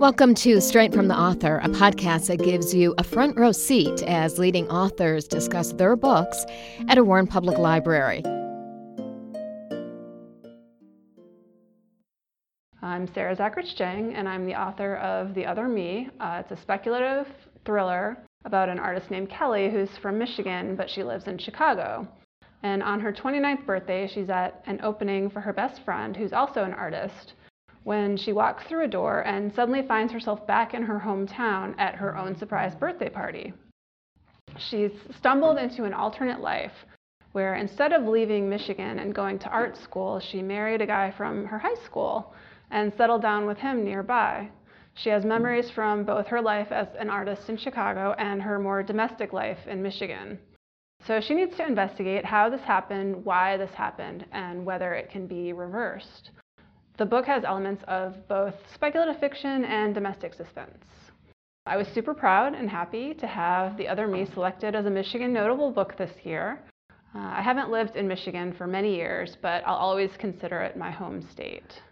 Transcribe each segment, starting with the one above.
Welcome to Straight from the Author, a podcast that gives you a front row seat as leading authors discuss their books at a Warren Public Library. I'm Sarah Zachrich Jeng, and I'm the author of The Other Me. Uh, it's a speculative thriller about an artist named Kelly who's from Michigan, but she lives in Chicago. And on her 29th birthday, she's at an opening for her best friend, who's also an artist when she walks through a door and suddenly finds herself back in her hometown at her own surprise birthday party. She's stumbled into an alternate life where instead of leaving Michigan and going to art school, she married a guy from her high school and settled down with him nearby. She has memories from both her life as an artist in Chicago and her more domestic life in Michigan. So she needs to investigate how this happened, why this happened, and whether it can be reversed. The book has elements of both speculative fiction and domestic suspense. I was super proud and happy to have The Other Me selected as a Michigan Notable Book this year. Uh, I haven't lived in Michigan for many years, but I'll always consider it my home state.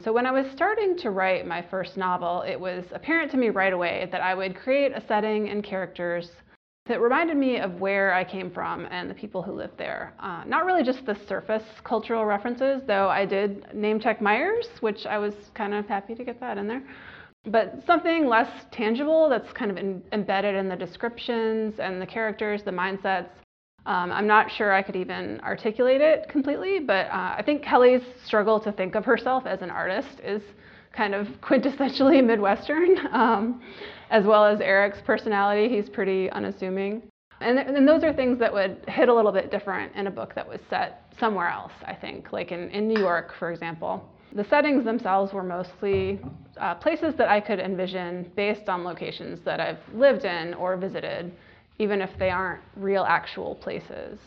So, when I was starting to write my first novel, it was apparent to me right away that I would create a setting and characters that reminded me of where I came from and the people who lived there. Uh, not really just the surface cultural references, though I did name check Meijer's, which I was kind of happy to get that in there. But something less tangible that's kind of in, embedded in the descriptions and the characters, the mindsets. Um, I'm not sure I could even articulate it completely, but uh, I think Kelly's struggle to think of herself as an artist is kind of quintessentially Midwestern. Um, as well as Eric's personality. He's pretty unassuming. And, and those are things that would hit a little bit different in a book that was set somewhere else, I think, like in, in New York, for example. The settings themselves were mostly uh, places that I could envision based on locations that I've lived in or visited, even if they aren't real actual places.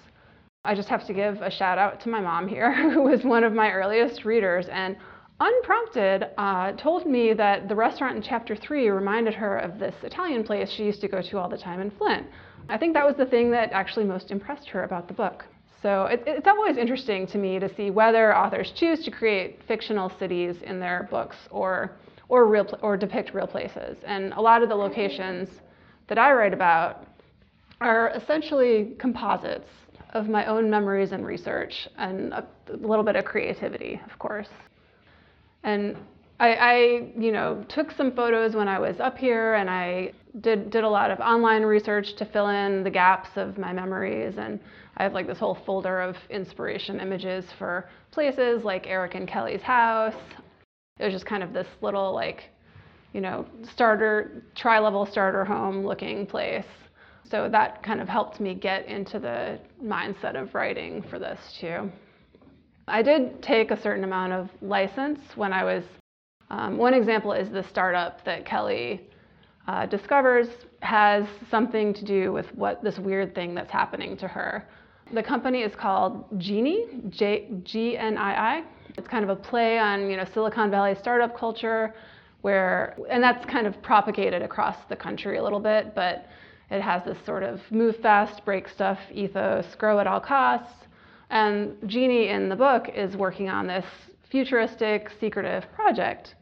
I just have to give a shout out to my mom here, who was one of my earliest readers. And unprompted, uh, told me that the restaurant in chapter three reminded her of this Italian place she used to go to all the time in Flint. I think that was the thing that actually most impressed her about the book. So it, it's always interesting to me to see whether authors choose to create fictional cities in their books or, or, real, or depict real places. And a lot of the locations that I write about are essentially composites of my own memories and research and a, a little bit of creativity, of course. And I, I, you know, took some photos when I was up here, and I did did a lot of online research to fill in the gaps of my memories. And I have like this whole folder of inspiration images for places like Eric and Kelly's house. It was just kind of this little like, you know, starter tri-level starter home looking place. So that kind of helped me get into the mindset of writing for this too. I did take a certain amount of license when I was. Um, one example is the startup that Kelly uh, discovers has something to do with what this weird thing that's happening to her. The company is called Genie, G N I I. It's kind of a play on you know Silicon Valley startup culture, where and that's kind of propagated across the country a little bit, but it has this sort of move fast, break stuff ethos, grow at all costs. Um, and Genie in the book is working on this futuristic, secretive project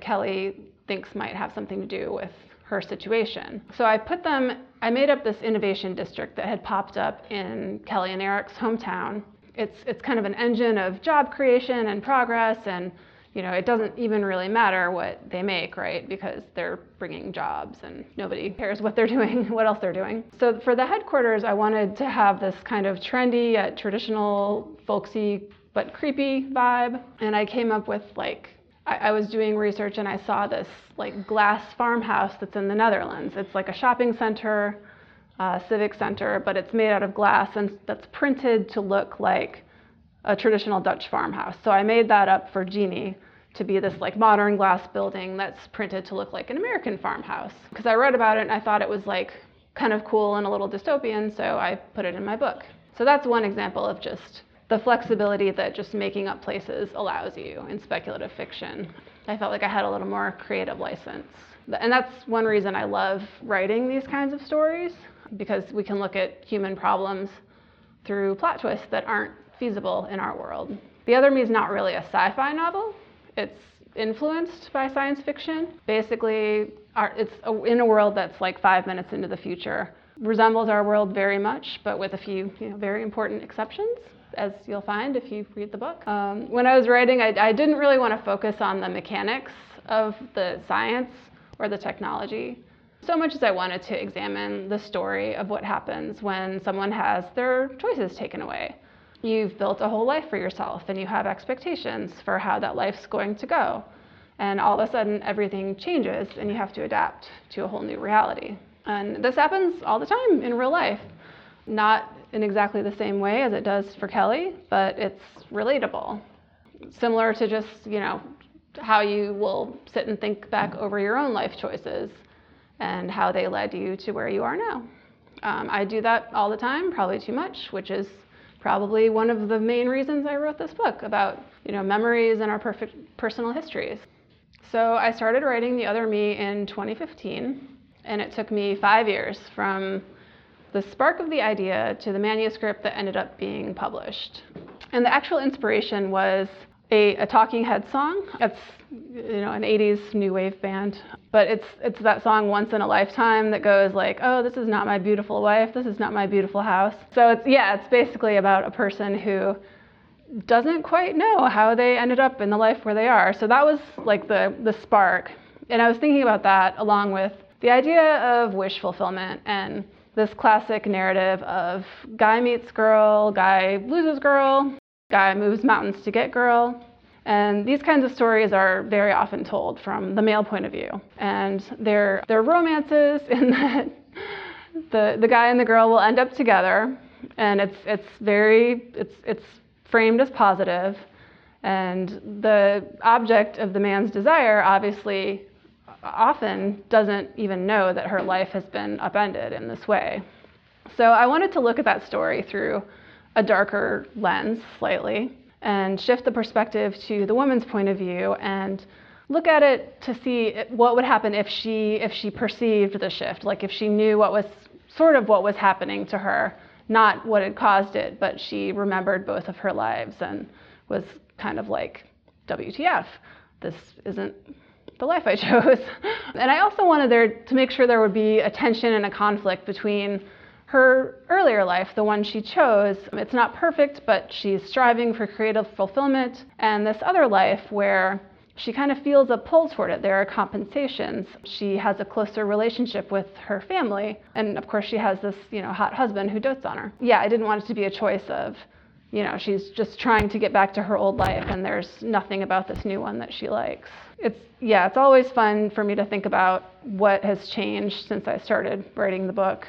Kelly thinks might have something to do with her situation. So I put them, I made up this innovation district that had popped up in Kelly and Eric's hometown. It's, it's kind of an engine of job creation and progress and you know, it doesn't even really matter what they make, right? Because they're bringing jobs and nobody cares what they're doing, what else they're doing. So for the headquarters, I wanted to have this kind of trendy, yet traditional, folksy, but creepy vibe. And I came up with like, I, was doing research and I saw this like glass farmhouse that's in the Netherlands. It's like a shopping center, uh, civic center, but it's made out of glass and that's printed to look like a traditional Dutch farmhouse. So I made that up for Genie to be this like modern glass building that's printed to look like an American farmhouse. Because I read about it and I thought it was like kind of cool and a little dystopian, so I put it in my book. So that's one example of just the flexibility that just making up places allows you in speculative fiction. I felt like I had a little more creative license. And that's one reason I love writing these kinds of stories, because we can look at human problems through plot twists that aren't feasible in our world. The Other Me is not really a sci fi novel, it's influenced by science fiction. Basically, our, it's a, in a world that's like five minutes into the future. Resembles our world very much, but with a few you know, very important exceptions, as you'll find if you read the book. Um, when I was writing, I, I didn't really want to focus on the mechanics of the science or the technology so much as I wanted to examine the story of what happens when someone has their choices taken away. You've built a whole life for yourself and you have expectations for how that life's going to go. And all of a sudden, everything changes and you have to adapt to a whole new reality. And this happens all the time in real life. Not in exactly the same way as it does for Kelly, but it's relatable. Similar to just, you know, how you will sit and think back over your own life choices and how they led you to where you are now. Um, I do that all the time, probably too much, which is probably one of the main reasons I wrote this book about you know memories and our perfect personal histories. So I started writing The Other Me in 2015, and it took me five years from the spark of the idea to the manuscript that ended up being published. And the actual inspiration was a, a Talking Head song. It's you know an 80s new wave band, but it's it's that song Once in a Lifetime that goes like, oh, this is not my beautiful wife, this is not my beautiful house. So it's yeah, it's basically about a person who doesn't quite know how they ended up in the life where they are. So that was like the the spark, and I was thinking about that along with the idea of wish fulfillment and this classic narrative of guy meets girl, guy loses girl, guy moves mountains to get girl. And these kinds of stories are very often told from the male point of view. And they're, they're romances in that the, the guy and the girl will end up together. And it's, it's very, it's, it's framed as positive. And the object of the man's desire obviously often doesn't even know that her life has been upended in this way. So I wanted to look at that story through a darker lens slightly and shift the perspective to the woman's point of view and look at it to see what would happen if she if she perceived the shift like if she knew what was sort of what was happening to her not what had caused it but she remembered both of her lives and was kind of like WTF this isn't the life I chose. And I also wanted there to make sure there would be a tension and a conflict between her earlier life, the one she chose, it's not perfect, but she's striving for creative fulfillment. And this other life where she kind of feels a pull toward it. There are compensations. She has a closer relationship with her family. And of course, she has this, you know, hot husband who dotes on her. Yeah, I didn't want it to be a choice of, you know, she's just trying to get back to her old life and there's nothing about this new one that she likes. It's, yeah, it's always fun for me to think about what has changed since I started writing the book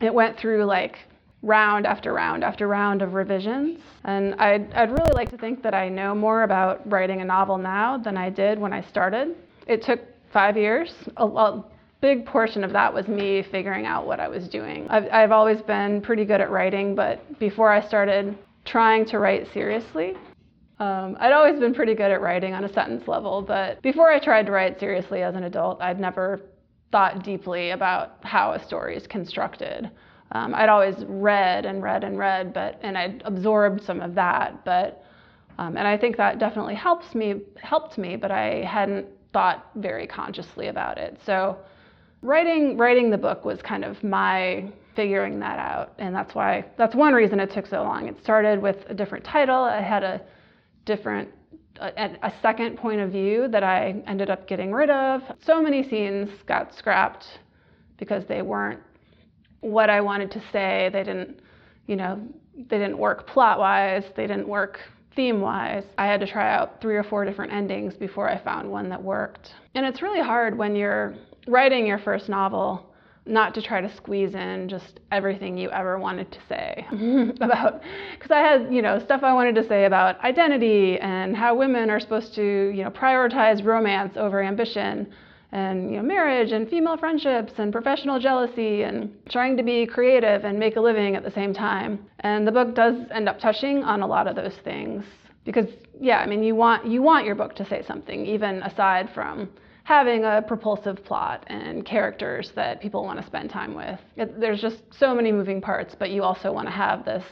it went through like round after round after round of revisions. And I'd, I'd really like to think that I know more about writing a novel now than I did when I started. It took five years. A, a big portion of that was me figuring out what I was doing. I've, I've always been pretty good at writing, but before I started trying to write seriously, um, I'd always been pretty good at writing on a sentence level, but before I tried to write seriously as an adult, I'd never thought deeply about how a story is constructed. Um, I'd always read and read and read, but and I'd absorbed some of that, but um, and I think that definitely helps me helped me, but I hadn't thought very consciously about it. So writing writing the book was kind of my figuring that out, and that's why that's one reason it took so long. It started with a different title. I had a different a, a, second point of view that I ended up getting rid of. So many scenes got scrapped because they weren't what I wanted to say. They didn't, you know, they didn't work plot wise, they didn't work theme wise. I had to try out three or four different endings before I found one that worked. And it's really hard when you're writing your first novel not to try to squeeze in just everything you ever wanted to say about because I had, you know, stuff I wanted to say about identity and how women are supposed to, you know, prioritize romance over ambition and you know marriage and female friendships and professional jealousy and trying to be creative and make a living at the same time. And the book does end up touching on a lot of those things because yeah, I mean you want you want your book to say something even aside from having a propulsive plot and characters that people want to spend time with. It, there's just so many moving parts, but you also want to have this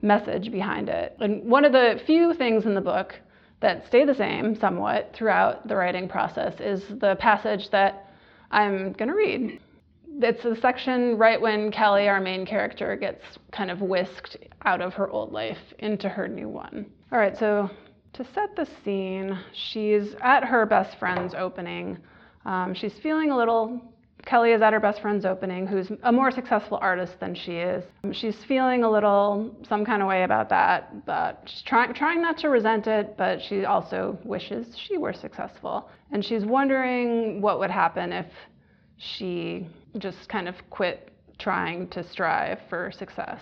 message behind it. And one of the few things in the book that stay the same somewhat throughout the writing process is the passage that I'm going to read. It's the section right when Kelly, our main character, gets kind of whisked out of her old life into her new one. All right, so to set the scene, she's at her best friend's opening. Um, she's feeling a little Kelly is at her best friend's opening, who's a more successful artist than she is. She's feeling a little some kind of way about that, but she's trying trying not to resent it, but she also wishes she were successful. And she's wondering what would happen if she just kind of quit trying to strive for success.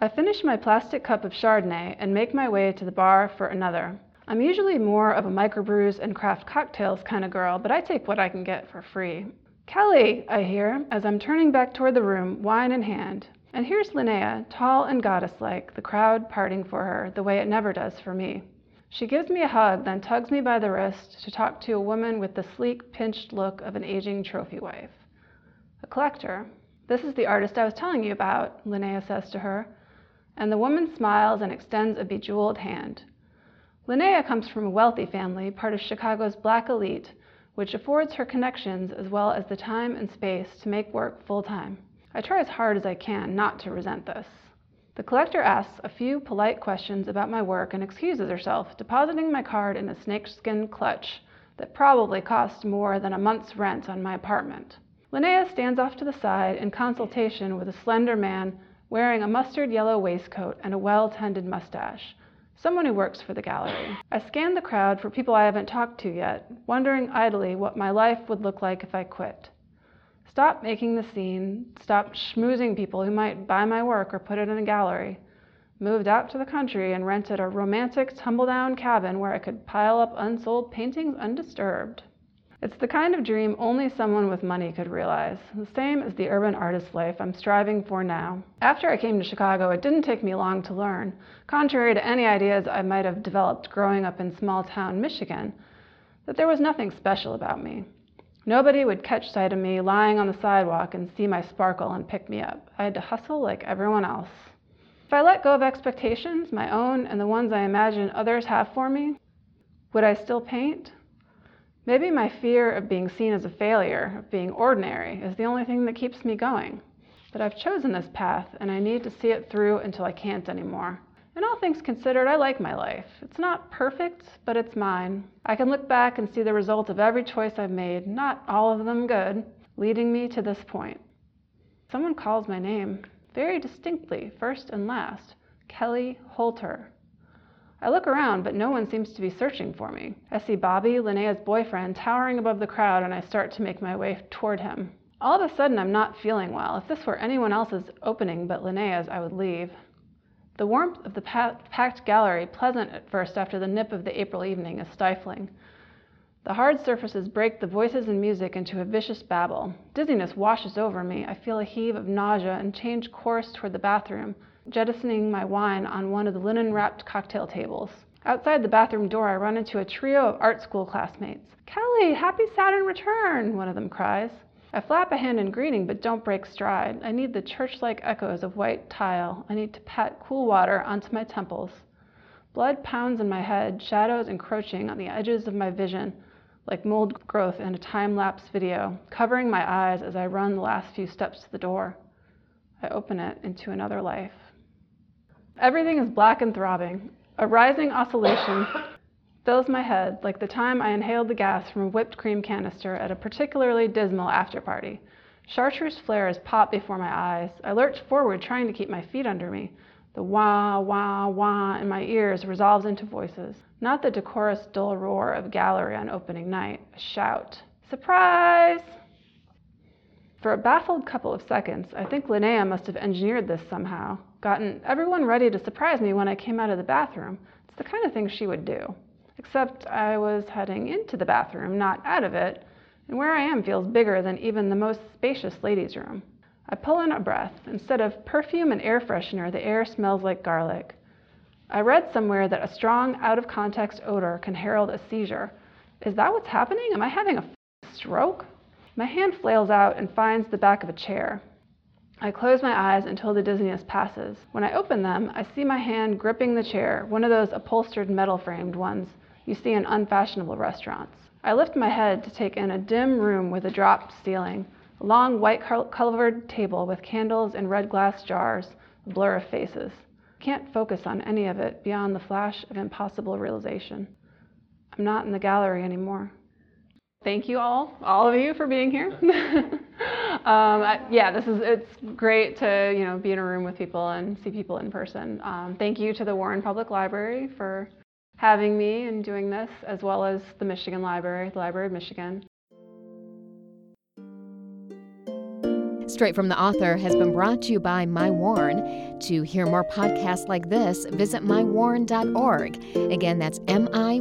I finish my plastic cup of Chardonnay and make my way to the bar for another. I'm usually more of a microbrews and craft cocktails kind of girl, but I take what I can get for free. Kelly, I hear, as I'm turning back toward the room, wine in hand. And here's Linnea, tall and goddess like, the crowd parting for her, the way it never does for me. She gives me a hug, then tugs me by the wrist to talk to a woman with the sleek, pinched look of an aging trophy wife. A collector. This is the artist I was telling you about, Linnea says to her, and the woman smiles and extends a bejeweled hand. Linnea comes from a wealthy family, part of Chicago's black elite, which affords her connections as well as the time and space to make work full time. I try as hard as I can not to resent this. The collector asks a few polite questions about my work and excuses herself, depositing my card in a snakeskin clutch that probably cost more than a month's rent on my apartment. Linnea stands off to the side in consultation with a slender man wearing a mustard yellow waistcoat and a well tended mustache, someone who works for the gallery. I scan the crowd for people I haven't talked to yet, wondering idly what my life would look like if I quit. Stop making the scene, stop schmoozing people who might buy my work or put it in a gallery. Moved out to the country and rented a romantic tumble down cabin where I could pile up unsold paintings undisturbed. It's the kind of dream only someone with money could realize, the same as the urban artist life I'm striving for now. After I came to Chicago, it didn't take me long to learn, contrary to any ideas I might have developed growing up in small town Michigan, that there was nothing special about me. Nobody would catch sight of me lying on the sidewalk and see my sparkle and pick me up. I had to hustle like everyone else. If I let go of expectations, my own and the ones I imagine others have for me, would I still paint? Maybe my fear of being seen as a failure, of being ordinary, is the only thing that keeps me going. But I've chosen this path, and I need to see it through until I can't anymore. And all things considered, I like my life. It's not perfect, but it's mine. I can look back and see the result of every choice I've made, not all of them good, leading me to this point. Someone calls my name, very distinctly, first and last Kelly Holter. I look around, but no one seems to be searching for me. I see Bobby, Linnea's boyfriend, towering above the crowd, and I start to make my way toward him. All of a sudden, I'm not feeling well. If this were anyone else's opening but Linnea's, I would leave. The warmth of the packed gallery, pleasant at first after the nip of the April evening, is stifling. The hard surfaces break the voices and music into a vicious babble. Dizziness washes over me. I feel a heave of nausea and change course toward the bathroom jettisoning my wine on one of the linen wrapped cocktail tables. Outside the bathroom door, I run into a trio of art school classmates. Kelly, happy Saturn return, one of them cries. I flap a hand in greeting, but don't break stride. I need the church like echoes of white tile. I need to pat cool water onto my temples. Blood pounds in my head, shadows encroaching on the edges of my vision like mold growth in a time lapse video, covering my eyes as I run the last few steps to the door. I open it into another life. Everything is black and throbbing. A rising oscillation fills my head like the time I inhaled the gas from a whipped cream canister at a particularly dismal after party. Chartreuse flares pop before my eyes. I lurch forward, trying to keep my feet under me. The wah, wah, wah in my ears resolves into voices. Not the decorous dull roar of gallery on opening night. A shout. Surprise! For a baffled couple of seconds, I think Linnea must have engineered this somehow gotten everyone ready to surprise me when I came out of the bathroom. It's the kind of thing she would do. Except I was heading into the bathroom, not out of it, and where I am feels bigger than even the most spacious ladies' room. I pull in a breath. Instead of perfume and air freshener, the air smells like garlic. I read somewhere that a strong, out of context odor can herald a seizure. Is that what's happening? Am I having a stroke? My hand flails out and finds the back of a chair. I close my eyes until the dizziness passes. When I open them, I see my hand gripping the chair, one of those upholstered metal framed ones, you see in unfashionable restaurants. I lift my head to take in a dim room with a dropped ceiling, a long white covered table with candles and red glass jars, a blur of faces. Can't focus on any of it beyond the flash of impossible realization. I'm not in the gallery anymore. Thank you all, all of you, for being here. um, I, yeah, this is it's great to you know be in a room with people and see people in person. Um, thank you to the Warren Public Library for having me and doing this, as well as the Michigan Library, the Library of Michigan. Straight from the Author has been brought to you by My Warren. To hear more podcasts like this, visit mywarren.org. Again, that's miwarn.org.